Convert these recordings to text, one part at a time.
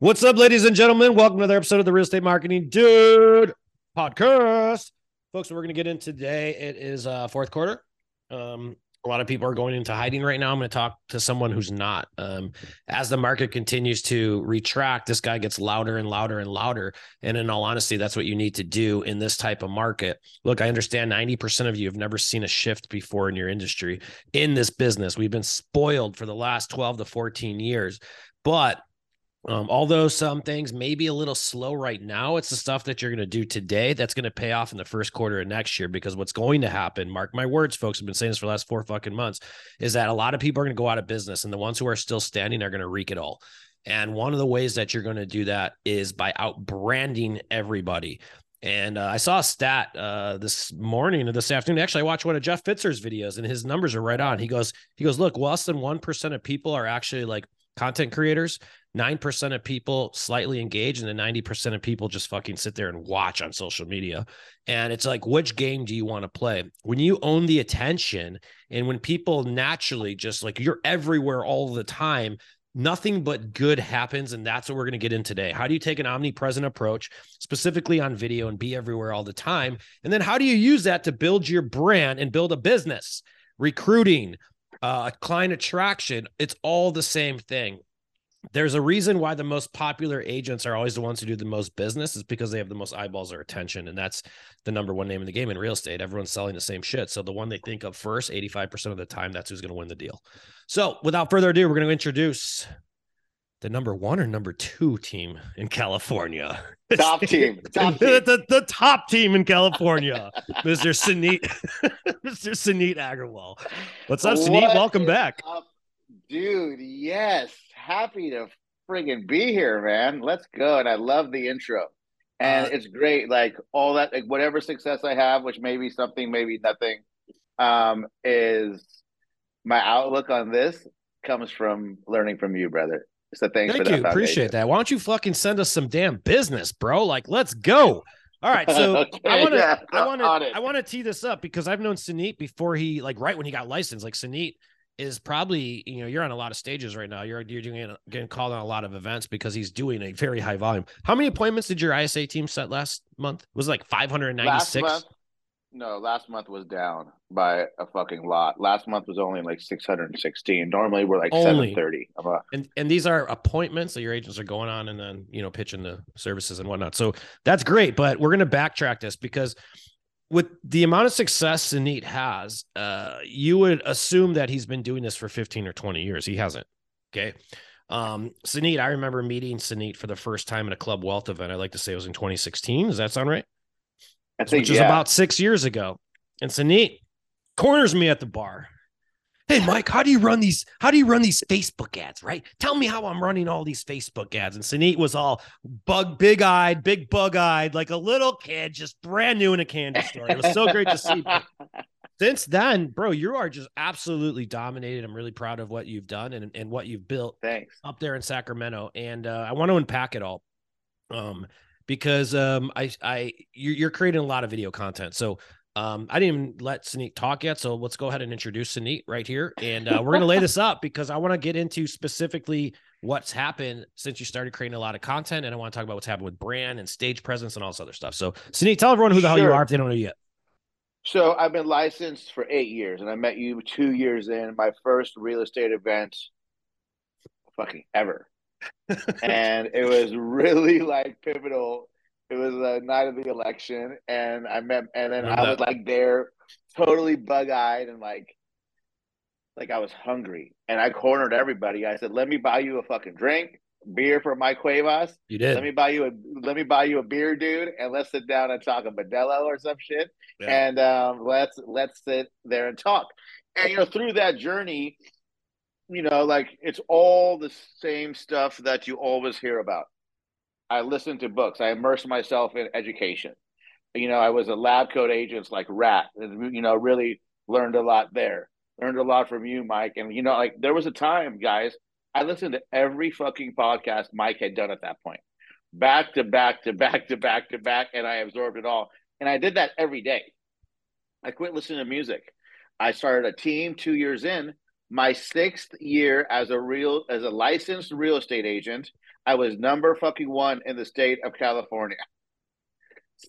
What's up, ladies and gentlemen? Welcome to another episode of the Real Estate Marketing Dude podcast. Folks, we're going to get in today. It is uh, fourth quarter. Um, a lot of people are going into hiding right now. I'm going to talk to someone who's not. Um, as the market continues to retract, this guy gets louder and louder and louder. And in all honesty, that's what you need to do in this type of market. Look, I understand 90% of you have never seen a shift before in your industry, in this business. We've been spoiled for the last 12 to 14 years. But um, although some things may be a little slow right now, it's the stuff that you're going to do today that's going to pay off in the first quarter of next year. Because what's going to happen, mark my words, folks, have been saying this for the last four fucking months, is that a lot of people are going to go out of business, and the ones who are still standing are going to reek it all. And one of the ways that you're going to do that is by out branding everybody. And uh, I saw a stat uh, this morning or this afternoon. Actually, I watched one of Jeff Fitzer's videos, and his numbers are right on. He goes, he goes, look, less than one percent of people are actually like content creators 9% of people slightly engage and then 90% of people just fucking sit there and watch on social media. And it's like which game do you want to play? When you own the attention and when people naturally just like you're everywhere all the time nothing but good happens and that's what we're going to get in today. How do you take an omnipresent approach specifically on video and be everywhere all the time? And then how do you use that to build your brand and build a business? Recruiting uh, client attraction it's all the same thing there's a reason why the most popular agents are always the ones who do the most business is because they have the most eyeballs or attention and that's the number one name in the game in real estate everyone's selling the same shit so the one they think of first 85% of the time that's who's going to win the deal so without further ado we're going to introduce the number one or number two team in California. Top team. Top team. the, the, the, top team in California, Mr. Suneet, Mr. Suneet Agrawal. What's up? What Welcome back. Up? Dude, yes happy to friggin' be here, man. Let's go. And I love the intro. And uh, it's great. Like all that, like whatever success I have, which may be something, maybe nothing, um, is my outlook on this comes from learning from you, brother. So thanks Thank you. Appreciate that. Why don't you fucking send us some damn business, bro? Like, let's go. All right, so okay, I want to, yeah, I want to, I want to tee this up because I've known Suneet before he, like, right when he got licensed. Like Suneet is probably you know you're on a lot of stages right now. You're you're doing getting called on a lot of events because he's doing a very high volume. How many appointments did your ISA team set last month? Was like 596? no, last month was down by a fucking lot. Last month was only like 616. Normally we're like only. 730. And and these are appointments that your agents are going on and then you know pitching the services and whatnot. So that's great, but we're gonna backtrack this because with the amount of success Suneet has, uh, you would assume that he's been doing this for 15 or 20 years. He hasn't. Okay. Um, Suneet, I remember meeting Suneet for the first time at a club wealth event. I like to say it was in 2016. Does that sound right? I think, Which yeah. is about six years ago. And Suneet corners me at the bar hey mike how do you run these how do you run these facebook ads right? Tell me how i'm running all these facebook ads. And Suneet was all bug big-eyed big bug-eyed like a little kid just brand new in a candy store. It was so great to see since then bro you are just absolutely dominated. I'm really proud of what you've done and, and what you've built thanks. up there in sacramento. And uh, i want to unpack it all um because um i i you're, you're creating a lot of video content. So um, I didn't even let Suneet talk yet, so let's go ahead and introduce Suneet right here, and uh, we're going to lay this up because I want to get into specifically what's happened since you started creating a lot of content, and I want to talk about what's happened with brand and stage presence and all this other stuff. So, Suneet, tell everyone who the sure. hell you are if they don't know you yet. So, I've been licensed for eight years, and I met you two years in my first real estate event, fucking ever, and it was really like pivotal it was the night of the election, and I met, and then I, I was like there, totally bug eyed and like, like I was hungry, and I cornered everybody. I said, "Let me buy you a fucking drink, beer for Mike Cuevas. You did. Let me buy you a let me buy you a beer, dude, and let's sit down and talk a Modelo or some shit, yeah. and um, let's let's sit there and talk. And you know, through that journey, you know, like it's all the same stuff that you always hear about. I listened to books. I immersed myself in education. You know, I was a lab coat agent like Rat, and you know, really learned a lot there. Learned a lot from you, Mike. And you know, like there was a time, guys, I listened to every fucking podcast Mike had done at that point, back to back to back to back to back, and I absorbed it all. And I did that every day. I quit listening to music. I started a team two years in. My sixth year as a real as a licensed real estate agent, I was number fucking one in the state of California.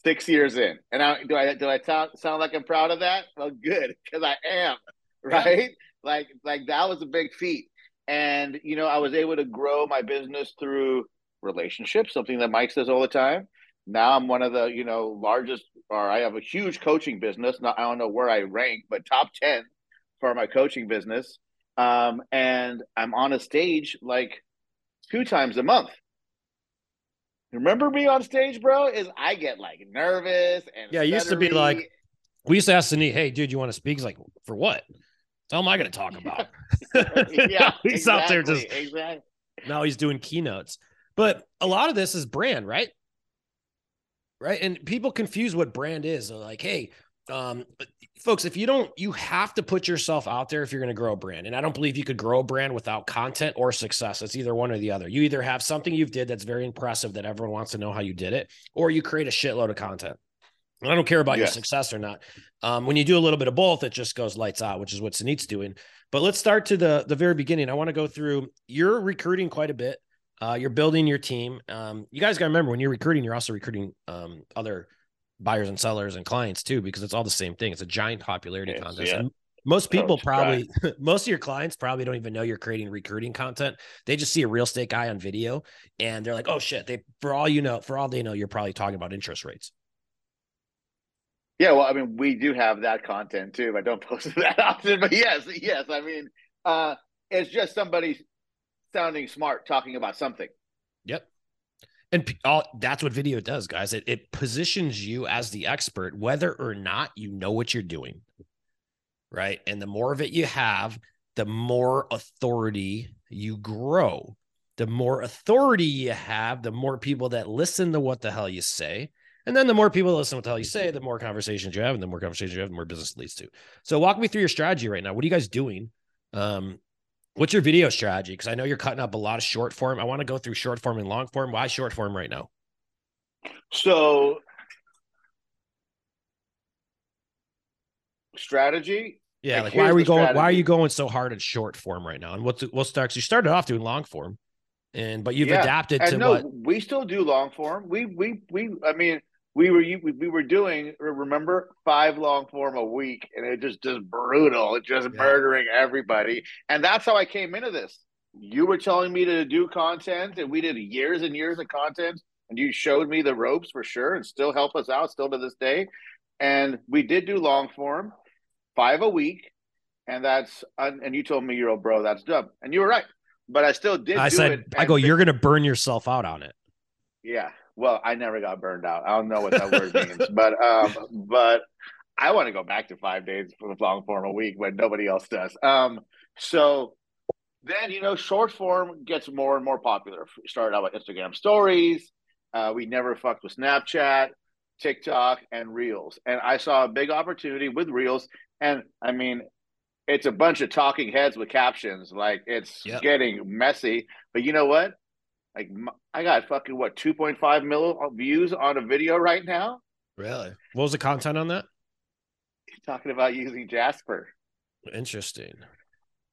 Six years in, and I do I do I sound sound like I'm proud of that? Well, good because I am, right? Like like that was a big feat, and you know I was able to grow my business through relationships, something that Mike says all the time. Now I'm one of the you know largest, or I have a huge coaching business. Not I don't know where I rank, but top ten for my coaching business. Um, and I'm on a stage like two times a month. Remember me on stage, bro? Is I get like nervous and yeah. It used to be like we used to ask Sunny, "Hey, dude, you want to speak?" He's like, "For what?" Tell him I going to talk about. yeah, he's exactly, out there just exactly. now he's doing keynotes. But a lot of this is brand, right? right? And people confuse what brand is. They're like, hey, um, folks, if you don't, you have to put yourself out there if you're going to grow a brand. And I don't believe you could grow a brand without content or success. It's either one or the other. You either have something you've did that's very impressive that everyone wants to know how you did it, or you create a shitload of content. And I don't care about yes. your success or not. Um, when you do a little bit of both, it just goes lights out, which is what Suneet's doing. But let's start to the the very beginning. I want to go through. You're recruiting quite a bit. Uh, you're building your team. Um, you guys got to remember when you're recruiting, you're also recruiting um, other buyers and sellers and clients too, because it's all the same thing. It's a giant popularity yes, contest. Yeah. And most people probably, most of your clients probably don't even know you're creating recruiting content. They just see a real estate guy on video and they're like, oh shit. They, for all you know, for all they know, you're probably talking about interest rates. Yeah, well, I mean, we do have that content too. I don't post it that often, but yes, yes. I mean, uh, it's just somebody sounding smart talking about something. Yep. And all, that's what video does, guys. It, it positions you as the expert, whether or not you know what you're doing. Right. And the more of it you have, the more authority you grow. The more authority you have, the more people that listen to what the hell you say. And then the more people listen to what the hell you say, the more conversations you have, and the more conversations you have, the more business leads to. So walk me through your strategy right now. What are you guys doing? Um, What's your video strategy? Because I know you're cutting up a lot of short form. I want to go through short form and long form. Why short form right now? So, strategy. Yeah, like, like why are we going? Strategy. Why are you going so hard at short form right now? And what's we'll start? You started off doing long form, and but you've yeah. adapted and to no, what? We still do long form. We we we. I mean, we were we were doing remember five long form a week and it just just brutal it just yeah. murdering everybody. And that's how i came into this. You were telling me to do content and we did years and years of content and you showed me the ropes for sure and still help us out still to this day. And we did do long form five a week and that's and you told me you're a bro that's dumb. And you were right but i still did i said i go you're gonna burn yourself out on it. Yeah well, I never got burned out. I don't know what that word means, but um, but I want to go back to five days for the long form a week when nobody else does. Um, so then you know, short form gets more and more popular. We started out with Instagram stories. Uh, we never fucked with Snapchat, TikTok, and Reels. And I saw a big opportunity with Reels. And I mean, it's a bunch of talking heads with captions. Like it's yep. getting messy. But you know what? Like I got fucking what 2.5 mil views on a video right now. Really? What was the content on that? He's talking about using Jasper. Interesting.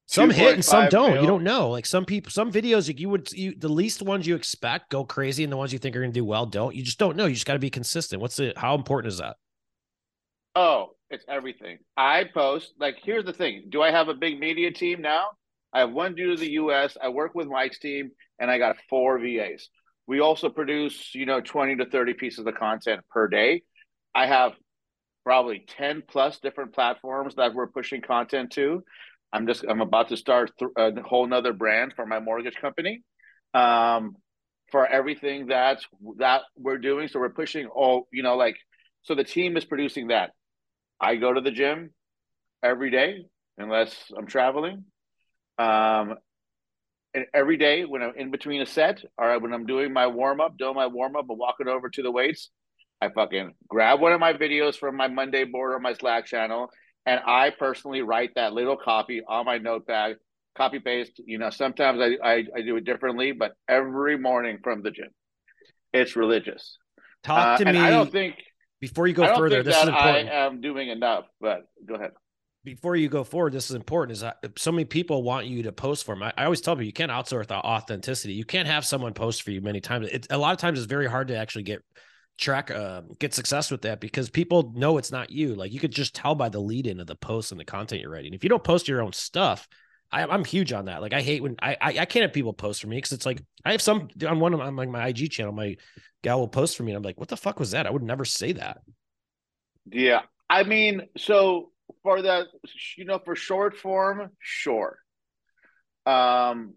Some hit and some don't. Mil. You don't know. Like some people, some videos, like you would, you the least ones you expect go crazy, and the ones you think are going to do well don't. You just don't know. You just got to be consistent. What's it? How important is that? Oh, it's everything. I post like here's the thing. Do I have a big media team now? I have one dude in the US. I work with Mike's team and I got four VAs. We also produce, you know, 20 to 30 pieces of content per day. I have probably 10 plus different platforms that we're pushing content to. I'm just, I'm about to start th- a whole nother brand for my mortgage company. Um, for everything that's that we're doing. So we're pushing all, you know, like so the team is producing that. I go to the gym every day unless I'm traveling. Um, and every day when I'm in between a set or when I'm doing my warm up, doing my warm up and walking over to the weights, I fucking grab one of my videos from my Monday board or my Slack channel, and I personally write that little copy on my notepad, copy paste. You know, sometimes I, I, I do it differently, but every morning from the gym, it's religious. Talk uh, to me. I don't think before you go further, this is important. I am doing enough, but go ahead before you go forward, this is important. Is that so many people want you to post for them? I, I always tell people you can't outsource the authenticity. You can't have someone post for you many times. It, a lot of times it's very hard to actually get track uh, get success with that because people know it's not you. Like you could just tell by the lead in of the post and the content you're writing. If you don't post your own stuff, I, am huge on that. Like I hate when I, I, I can't have people post for me because it's like I have some on one of on like my IG channel, my gal will post for me. And I'm like, what the fuck was that? I would never say that. Yeah, I mean, so for that, you know for short form, sure. Um,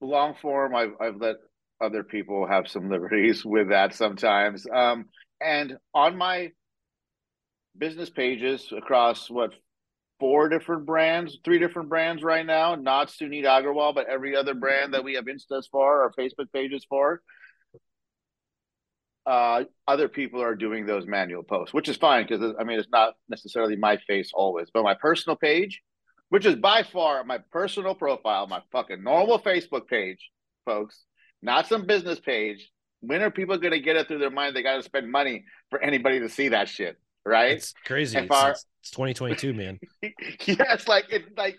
long form, I've I've let other people have some liberties with that sometimes. Um, and on my business pages across what four different brands, three different brands right now, not Suneet Agrawal, but every other brand that we have Instas for or Facebook pages for uh, other people are doing those manual posts, which is fine because I mean it's not necessarily my face always, but my personal page, which is by far my personal profile, my fucking normal Facebook page, folks, not some business page. When are people going to get it through their mind? They got to spend money for anybody to see that shit, right? It's crazy. It's, our, it's 2022, man. yes, like it's like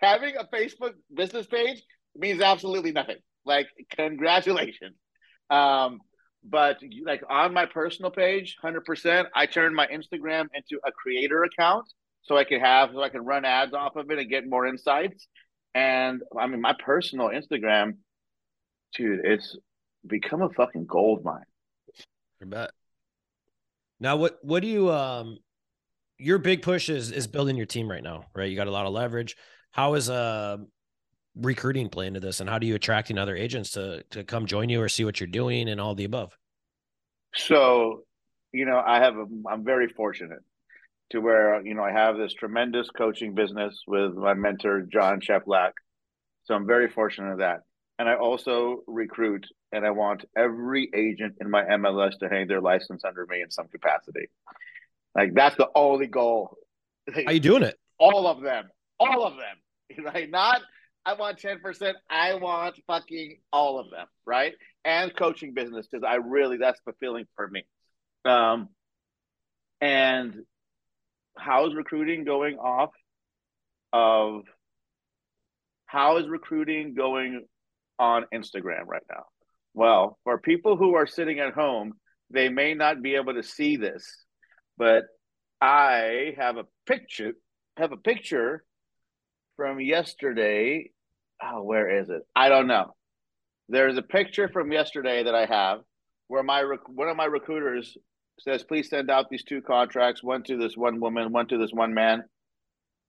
having a Facebook business page means absolutely nothing. Like, congratulations. Um, but like on my personal page 100% i turned my instagram into a creator account so i could have so i can run ads off of it and get more insights. And i mean my personal instagram dude it's become a fucking gold mine i bet. Now what what do you um your big push is is building your team right now right? You got a lot of leverage. How is uh recruiting play into this and how do you attracting other agents to to come join you or see what you're doing and all the above? So you know i have a, i'm very fortunate to where you know i have this tremendous coaching business with my mentor john Cheplak. so i'm very fortunate of that. And i also recruit and i want every agent in my mls to hang their license under me in some capacity. Like that's the only goal. How are you doing it? All of them. All of them. Right not I want 10%. I want fucking all of them, right? And coaching business because I really, that's fulfilling for me. Um, and how's recruiting going off of how is recruiting going on Instagram right now? Well, for people who are sitting at home, they may not be able to see this, but I have a picture have a picture from yesterday. Oh, where is it? I don't know. There's a picture from yesterday that I have where my one of my recruiters says, "Please send out these two contracts, one to this one woman, one to this one man."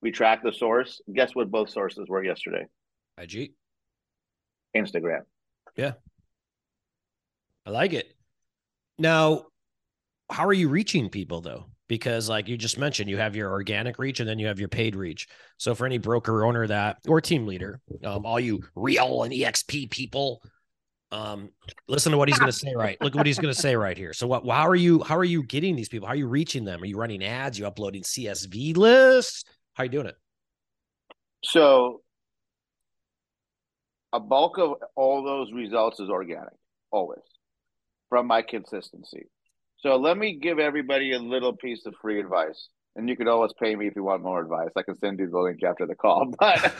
We track the source. Guess what both sources were yesterday? IG. Instagram. Yeah. I like it. Now, how are you reaching people though? Because like you just mentioned you have your organic reach and then you have your paid reach. So for any broker owner that or team leader um, all you real and exp people um, listen to what he's going to say right look at what he's going to say right here. So what how are you how are you getting these people? How are you reaching them? Are you running ads? You uploading csv lists? How are you doing it? So a bulk of all those results is organic always from my consistency so let me give everybody a little piece of free advice. And you could always pay me if you want more advice. I can send you the link after the call. But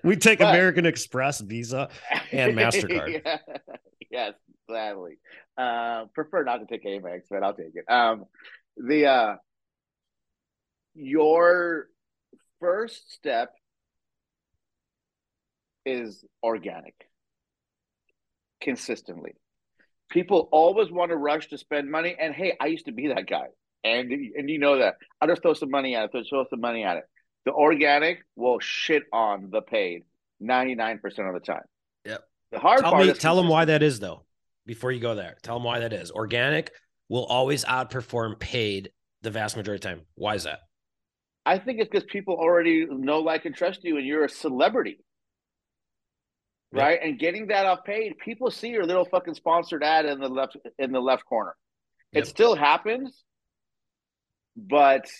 we take but, American Express, Visa, and MasterCard. Yeah, yes, gladly. Uh, prefer not to take Amex, but I'll take it. Um, the uh, your first step is organic consistently people always want to rush to spend money. And hey, I used to be that guy. And and you know that. I'll just throw some money at it, throw some money at it. The organic will shit on the paid 99% of the time. Yep. The hard tell part me, tell them why that is though. Before you go there, tell them why that is. Organic will always outperform paid the vast majority of the time. Why is that? I think it's because people already know, like, and trust you, and you're a celebrity, Right? And getting that off paid, people see your little fucking sponsored ad in the left in the left corner. Yep. It still happens, but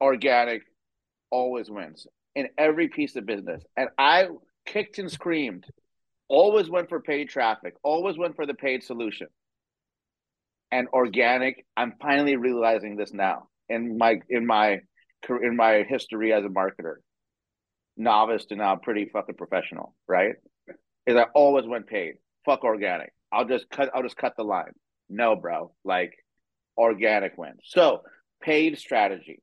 organic always wins in every piece of business. And I kicked and screamed, always went for paid traffic, always went for the paid solution. And organic, I'm finally realizing this now in my in my in my history as a marketer, novice to now pretty fucking professional, right? Is I always went paid. Fuck organic. I'll just cut. I'll just cut the line. No, bro. Like organic wins. So paid strategy.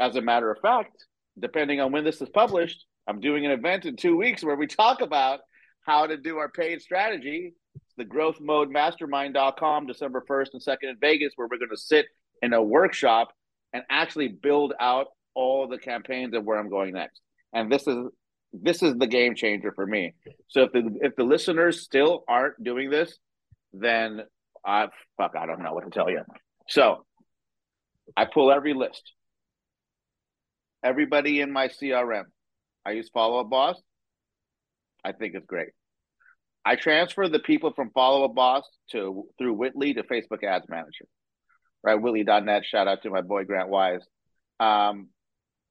As a matter of fact, depending on when this is published, I'm doing an event in two weeks where we talk about how to do our paid strategy. It's the growth mode mastermind.com, December 1st and 2nd in Vegas, where we're going to sit in a workshop and actually build out all the campaigns of where I'm going next. And this is this is the game changer for me. So if the if the listeners still aren't doing this, then I fuck I don't know what to tell you. So I pull every list. Everybody in my CRM. I use Follow Up Boss. I think it's great. I transfer the people from Follow Up Boss to through Whitley to Facebook Ads Manager. Right, Whitley.net. Shout out to my boy Grant Wise. Um,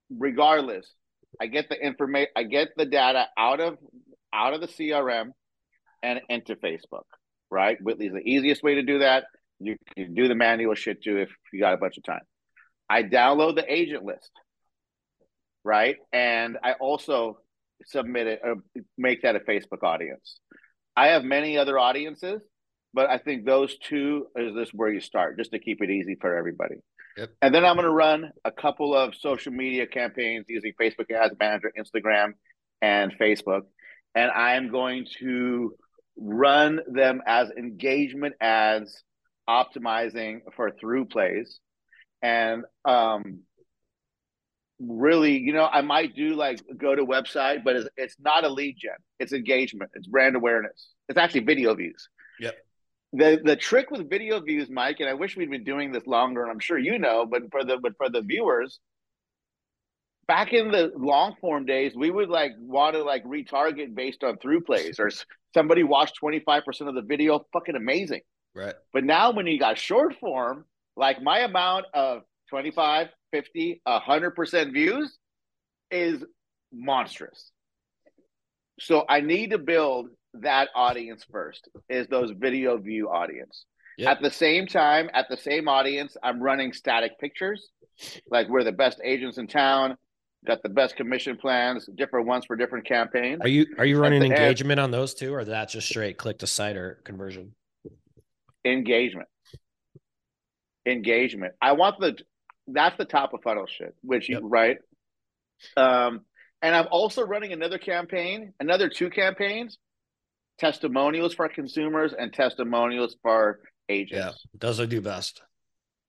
regardless, I get the information. I get the data out of out of the CRM and into Facebook. Right, Whitley's the easiest way to do that. You can do the manual shit too if you got a bunch of time. I download the agent list, right, and I also submit it or make that a Facebook audience. I have many other audiences, but I think those two is this where you start, just to keep it easy for everybody. Yep. And then I'm going to run a couple of social media campaigns using Facebook Ads Manager, Instagram, and Facebook. And I'm going to run them as engagement ads, optimizing for through plays. And um, really, you know, I might do like go to website, but it's, it's not a lead gen. It's engagement. It's brand awareness. It's actually video views. Yep. The the trick with video views, Mike, and I wish we'd been doing this longer, and I'm sure you know, but for the but for the viewers, back in the long form days, we would like want to like retarget based on through plays or somebody watched 25% of the video, fucking amazing. Right. But now when you got short form, like my amount of 25, 50, 100% views is monstrous. So I need to build that audience first is those video view audience. Yep. At the same time, at the same audience, I'm running static pictures. Like we're the best agents in town, got the best commission plans, different ones for different campaigns. Are you are you running the end. engagement on those two, or that's just straight click to site or conversion? engagement engagement i want the that's the top of funnel shit which Yep. you right um and i'm also running another campaign another two campaigns testimonials for consumers and testimonials for agents Yeah, Those will do best.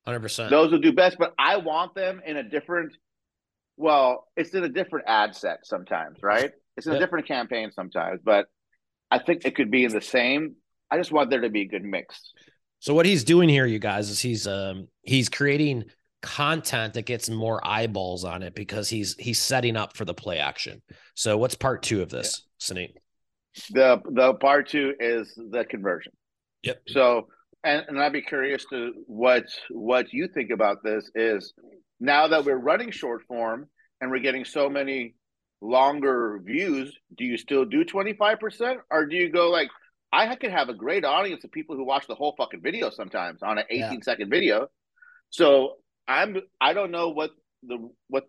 Hundred percent. those will do best but i want them in a different well it's in a different ad set sometimes right it's in Yep. a different campaign sometimes but i think it could be in the same i just want there to be a good mix So what he's doing here, you guys, is he's um he's creating content that gets more eyeballs on it because he's he's setting up for the play action. So what's part two of this, Suneet? The the part two is the conversion Yep. so and, and i'd be curious to what what you think about this is now that we're running short form and we're getting so many longer views do you still do 25% or do you go like i could have a great audience of people who watch the whole fucking video sometimes on an 18 Yeah. second video so i'm i don't know what the what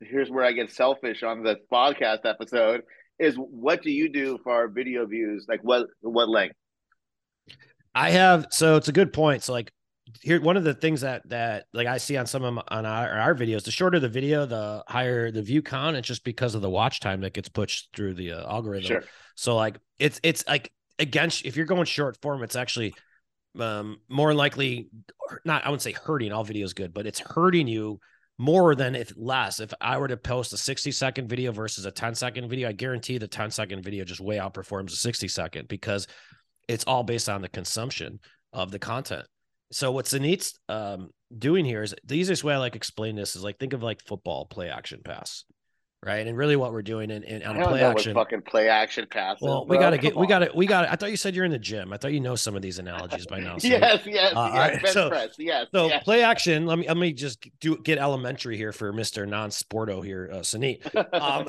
here's where i get selfish on the podcast episode is what do you do for our video views like what what length I have so it's a good point. So like here one of the things that that like I see on some of my, on our, our videos, the shorter the video, the higher the view count. It's just because of the watch time that gets pushed through the uh, algorithm. sure So like it's it's like against if you're going short form, it's actually um more likely not I wouldn't say hurting all videos good, but it's hurting you more than if less. If I were to post a 60 second video versus a 10 second video, I guarantee the 10 second video just way outperforms a 60 second because it's all based on the consumption of the content. So the neat um doing here is the easiest way I like explain this is like think of like football play action pass right? And really, what we're doing in, in on play action, fucking play action passes. Well, we got to get, we got to, we got. I thought you said you're in the gym. I thought you know some of these analogies by now. So, yes, yes, uh, yes. so, press, yes. So yes. play action. Let me let me just do get elementary here for Mister Non Sporto here, uh, Suneet. Um,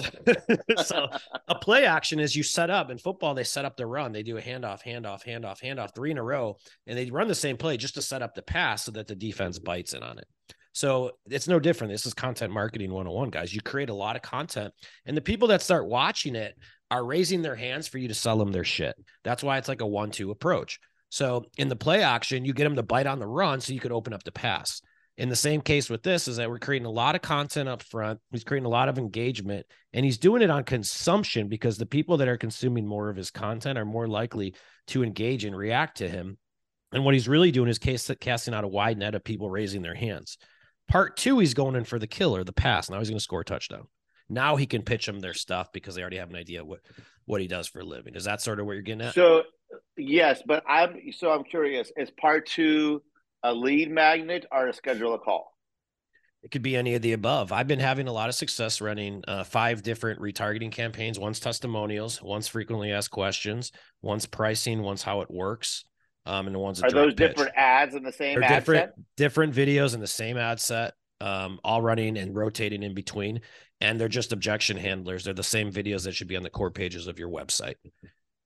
so a play action is you set up in football. They set up the run. They do a handoff, handoff, handoff, handoff, three in a row, and they run the same play just to set up the pass so that the defense bites in on it. So it's no different. This is content marketing 101, guys. You create a lot of content, and the people that start watching it are raising their hands for you to sell them their shit. That's why it's like a one two approach. So in the play action, you get them to bite on the run so you could open up the pass. In the same case with this, is that we're creating a lot of content up front. He's creating a lot of engagement, and he's doing it on consumption because the people that are consuming more of his content are more likely to engage and react to him. And what he's really doing is case, casting out a wide net of people raising their hands. Part two, he's going in for the killer, the pass. Now he's going to score a touchdown. Now he can pitch them their stuff because they already have an idea what what he does for a living. Is that sort of what you're getting at? So yes, but I'm so I'm curious. Is part two a lead magnet or a schedule a call? It could be any of the above. I've been having a lot of success running uh, five different retargeting campaigns. One's testimonials, one's frequently asked questions, one's pricing, one's how it works um, and the ones that are those pitch. different ads in the same They're ad different set? different videos in the same ad set, um, all running and rotating in between, and they're just objection handlers. They're the same videos that should be on the core pages of your website.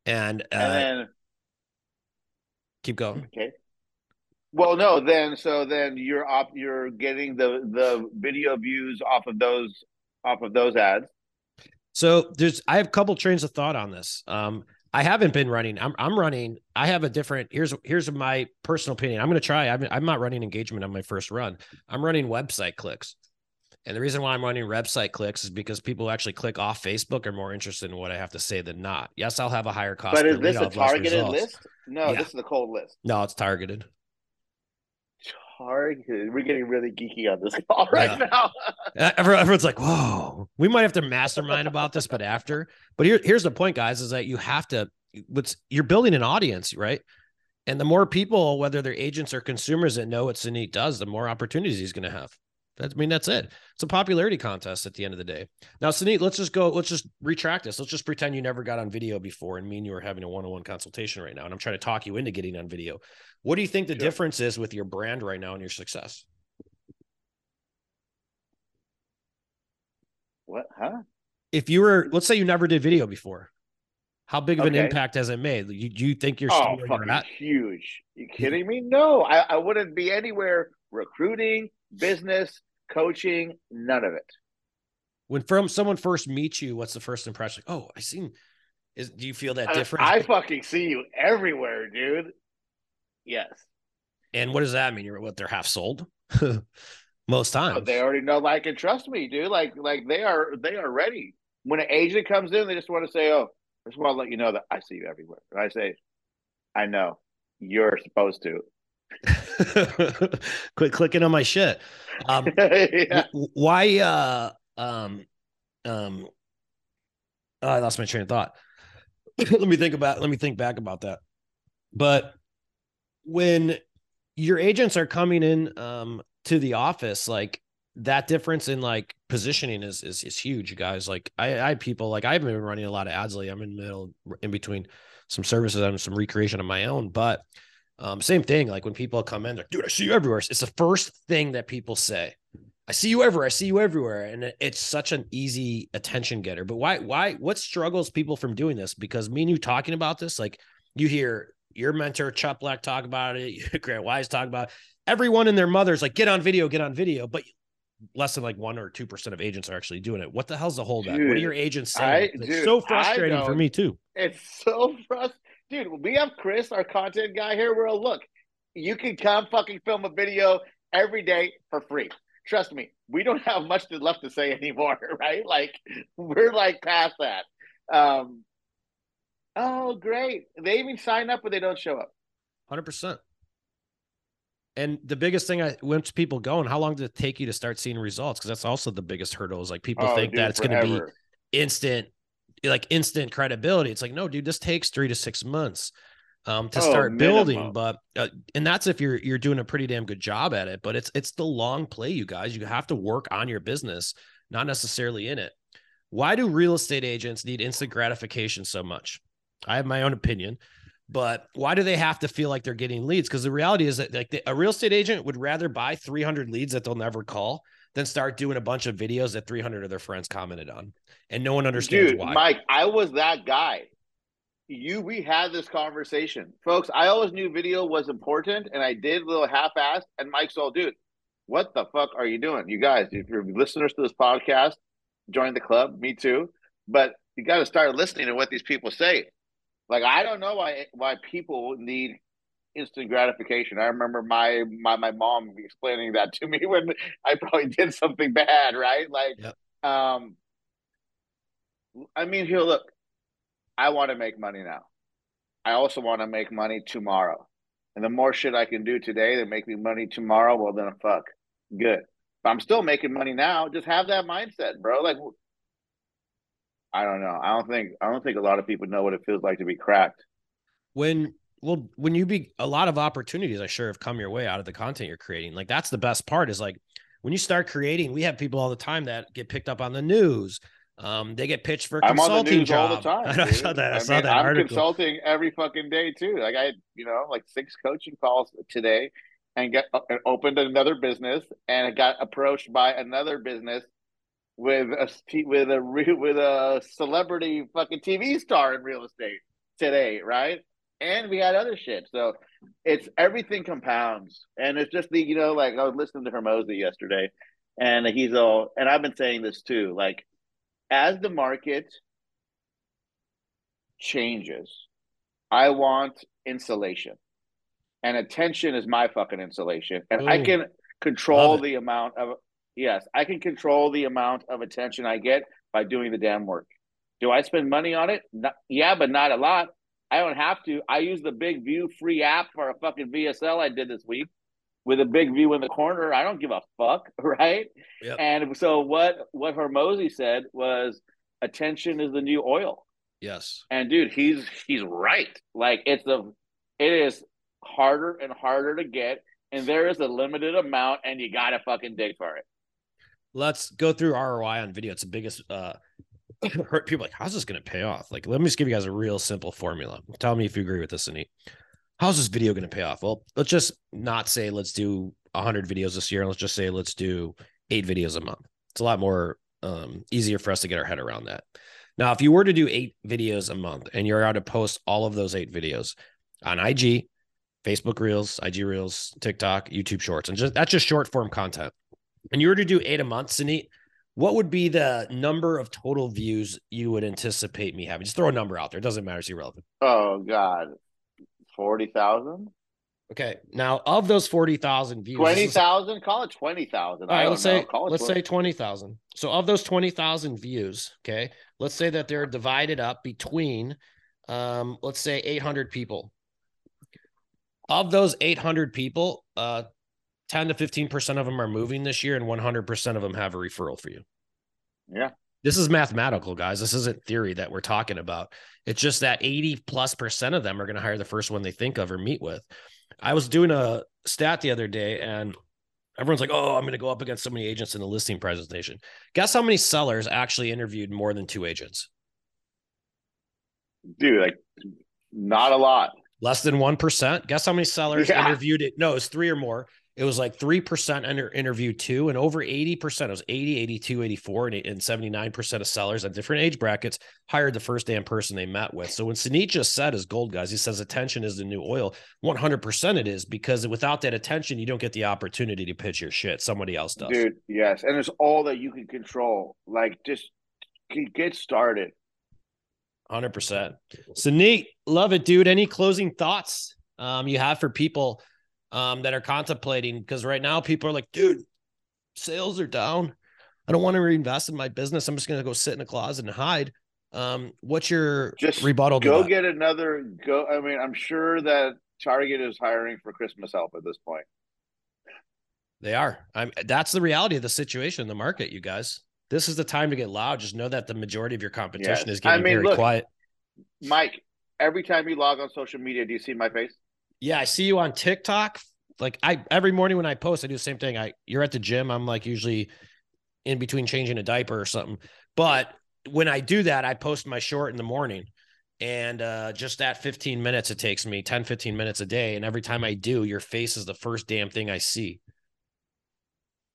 And, uh, and then keep going. Okay. Well, no, then so then you're up. You're getting the the video views off of those off of those ads. So there's I have a couple trains of thought on this. Um, I haven't been running. I'm I'm running. I have a different. Here's here's my personal opinion. I'm going to try. I'm I'm not running engagement on my first run. I'm running website clicks. And the reason why I'm running website clicks is because people who actually click off Facebook are more interested in what I have to say than not. Yes, I'll have a higher cost. But is this a targeted list? No, yeah. this is a cold list. No, it's targeted. Targeted. We're getting really geeky on this call right yeah. now. Everyone's like, "Whoa, we might have to mastermind about this," but after. But here, here's the point, guys: is that you have to. What's you're building an audience, right? And the more people, whether they're agents or consumers that know what Suneet does, the more opportunities he's going to have. That, I mean, that's it. It's a popularity contest at the end of the day. Now, Suneet, let's just go. Let's just retract this. Let's just pretend you never got on video before, and me and you are having a one-on-one consultation right now, and I'm trying to talk you into getting on video. What do you think the sure. difference is with your brand right now and your success? What? Huh? If you were, let's say you never did video before, how big of okay. an impact has it made? You, you think you're oh, fucking huge? You kidding me? No, I, I wouldn't be anywhere recruiting, business, coaching, none of it. When from someone first meets you, what's the first impression? oh, I seen. Is do you feel that different? I, I fucking see you everywhere, dude. Yes. And what does that mean? You're what they're half sold. Most oh, times. they already know, like, and trust me, dude. Like, like they are, they are ready. When an agent comes in, they just want to say, "Oh, I just want to let you know that I see you everywhere." And I say, "I know you're supposed to." Quit clicking on my shit. Um, yeah. Why? Uh, um, um, oh, I lost my train of thought. let me think about. Let me think back about that. But when your agents are coming in um, to the office, like that difference in like positioning is is, is huge, guys. Like I, I people like I've been running a lot of ads lately. I'm in the middle in between some services and some recreation of my own, but um, same thing. Like when people come in, they're dude, I see you everywhere. It's the first thing that people say. I see you everywhere. I see you everywhere, and it's such an easy attention getter. But why? Why? What struggles people from doing this? Because me and you talking about this, like you hear your mentor Cheplak talk about it, Grant Wise talk about it. everyone and their mothers like get on video, get on video, but less than like one or two percent of agents are actually doing it. What the hell's the holdback? Dude, what are your agents saying? I, it's dude, so frustrating for me too. It's so frustrating dude, we have Chris, our content guy here. We're a look, you can come fucking film a video every day for free. Trust me, we don't have much left to say anymore, right? Like we're like past that. Um, oh, great! They even sign up, but they don't show up. Hundred percent. And the biggest thing I once people go, and how long did it take you to start seeing results? Because that's also the biggest hurdle. Is like people oh, think dude, that it's going to be instant like instant credibility. It's like, no, dude, this takes three to six months. um, to Oh, start building. But uh, and that's if you're you're doing a pretty damn good job at it. But it's it's the long play, you guys. You have to work on your business, not necessarily in it. Why do real estate agents need instant gratification so much? I have my own opinion, but why do they have to feel like they're getting leads? Because the reality is that like the, a real estate agent would rather buy 300 leads that they'll never call than start doing a bunch of videos that 300 of their friends commented on, and no one understands Dude, why. Mike, I was that guy. You, we had this conversation, folks. I always knew video was important, and I did a little half-assed. And Mike's all, dude, what the fuck are you doing? You guys, if you're listeners to this podcast, join the club. Me too. But you got to start listening to what these people say. Like, I don't know why why people need instant gratification. I remember my my my mom explaining that to me when I probably did something bad, right? Like, Yep. um, I mean, here, look, I want to make money now. I also want to make money tomorrow. And the more shit I can do today that make me money tomorrow, well, then fuck, good. But I'm still making money now. Just have that mindset, bro. Like, I don't know. I don't think I don't think a lot of people know what it feels like to be cracked. when well when you be a lot of opportunities i sure have come your way out of the content you're creating like that's the best part is like when you start creating we have people all the time that get picked up on the news um they get pitched for a I'm on the consulting job all the time. i saw that i, I saw mean, that I'm article consulting every fucking day too. Like I, had, you know, like six coaching calls today, and get and opened another business, and got approached by another business with a with a with a celebrity fucking TV star in real estate today, right? And we had other shit. So it's everything compounds, and it's just the you know, like I was listening to Hormozi yesterday, and he's all, and I've been saying this too, like as the market changes, I want insulation. And attention is my fucking insulation. And I can control the amount of yes, I can control the amount of attention I get by doing the damn work. Do I spend money on it? Not, yeah, but not a lot. I don't have to. I use the BIGVU free app for a fucking VSL I did this week with a BIGVU in the corner. I don't give a fuck, right? Yep. And so what what Hormozi said was attention is the new oil. yes And dude, he's he's right. Like it's a it is harder and harder to get, and there is a limited amount, and you gotta fucking dig for it. let's go through roi on video it's the biggest uh hurt people like how's this going to pay off? Like let me just give you guys a real simple formula. Tell me if you agree with this Anit. how's this video going to pay off? Well let's just not say let's do 100 videos this year. Let's just say let's do eight videos a month. It's a lot more um, easier for us to get our head around that. Now if you were to do eight videos a month and you're out to post all of those eight videos on ig facebook reels ig reels tiktok youtube shorts and just that's just short form content. And you were to do eight a month, Suneet, what would be the number of total views you would anticipate me having? Just throw a number out there. It doesn't matter. It's irrelevant. Oh God, forty thousand, Okay. Now, of those 40,000 views, this twenty is- Call it twenty thousand. all right, let's know. say, let's 20. say 20,000. So of those 20,000 views, okay, let's say that they're divided up between, um, let's say 800 people. Of those 800 people, uh, 10 to 15% of them are moving this year and 100% of them have a referral for you. Yeah. This is mathematical, guys. This isn't theory that we're talking about. It's just that 80 plus percent of them are going to hire the first one they think of or meet with. I was doing a stat the other day and everyone's like, oh, I'm going to go up against so many agents in the listing presentation. Guess how many sellers actually interviewed more than two agents? dude. Like not a lot. Less than 1%. Guess how many sellers Yeah. interviewed it? No, it's three or more. It was like 3% under interview two and over 80%. It was 80, 82, 84, and, and 79% of sellers at different age brackets hired the first damn person they met with. So when just said is gold, guys, he says attention is the new oil. 100% it is because without that attention, you don't get the opportunity to pitch your shit. Somebody else does. Dude, yes. And it's all that you can control. Like just get started. Hundred percent. So neat, love it, dude. Any closing thoughts um, you have for people um, that are contemplating? Because right now, people are like, dude, sales are down. I don't want to reinvest in my business. I'm just going to go sit in a closet and hide. Um, what's your Just rebuttal? Go get another go. I mean, I'm sure that Target is hiring for Christmas help at this point. They are. I'm. That's the reality of the situation in the market, you guys. This is the time to get loud. Just know that the majority of your competition Yes. is getting I mean, very look, quiet. Mike, every time you log on social media, do you see my face? Yeah, I see you on TikTok. Like I every morning when I post, I do the same thing. I you're at the gym. I'm like usually in between changing a diaper or something. But when I do that, I post my short in the morning. And uh, just that 15 minutes it takes me 10, 15 minutes a day. And every time I do, your face is the first damn thing I see.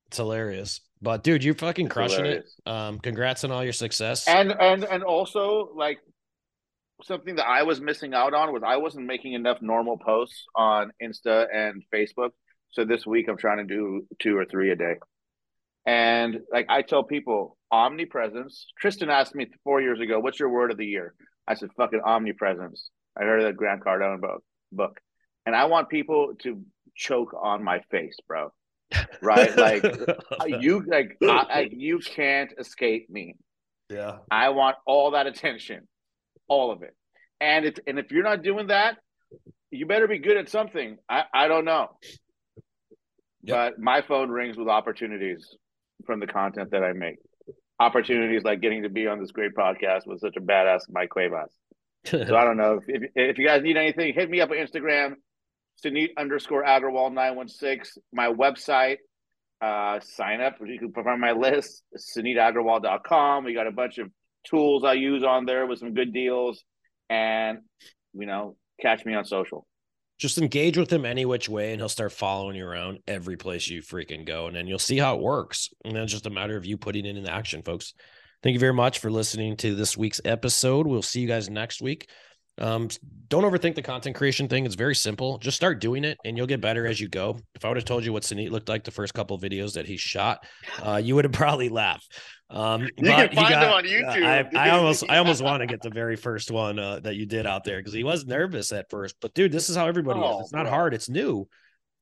It's hilarious. But dude, you're fucking crushing it. Um, congrats on all your success. And and and also like something that I was missing out on was I wasn't making enough normal posts on Insta and Facebook. So this week I'm trying to do two or three a day. And like I tell people, omnipresence. Tristan asked me four years ago, "What's your word of the year?" I said, "Fucking omnipresence." I heard the Grant Cardone book, book, and I want people to choke on my face, bro. Right? like you, like I, I, you can't escape me. Yeah. I want all that attention all of it. And it's and if you're not doing that, you better be good at something. I, I don't know. Yep. But my phone rings with opportunities from the content that I make. Opportunities like getting to be on this great podcast with such a badass Mike Cuevas. so I don't know if, if, if you guys need anything, hit me up on Instagram, Suneet underscore Agrawal nine one six. My website, uh, sign up. You can put on my list, suneetagrawal.com. We got a bunch of tools I use on there with some good deals, and you know, catch me on social. Just engage with him any which way, and he'll start following you around every place you freaking go, and then you'll see how it works. And then it's just a matter of you putting it into action, folks. Thank you very much for listening to this week's episode. We'll see you guys next week. Um, don't overthink the content creation thing. It's very simple. Just start doing it and you'll get better as you go. If I would have told you what Suneet looked like the first couple videos that he shot, uh, you would have probably laughed. Um, you can find got, him on YouTube. Uh, I, I, almost, I almost want to get the very first one uh, that you did out there because he was nervous at first. But dude, this is how everybody oh, is. It's not hard. It's new,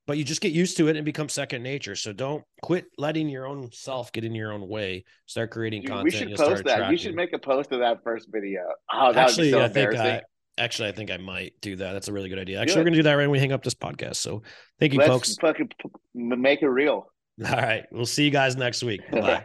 but you just get used to it and become second nature. So don't quit letting your own self get in your own way. Start creating dude, content. We should post that. You should make a post of that first video. Oh, that Actually, so I think I, Actually, I think I might do that. That's a really good idea. Actually, good. we're gonna do that right when we hang up this podcast. So, thank you, Let's folks. Fucking make it real. All right, we'll see you guys next week. Bye.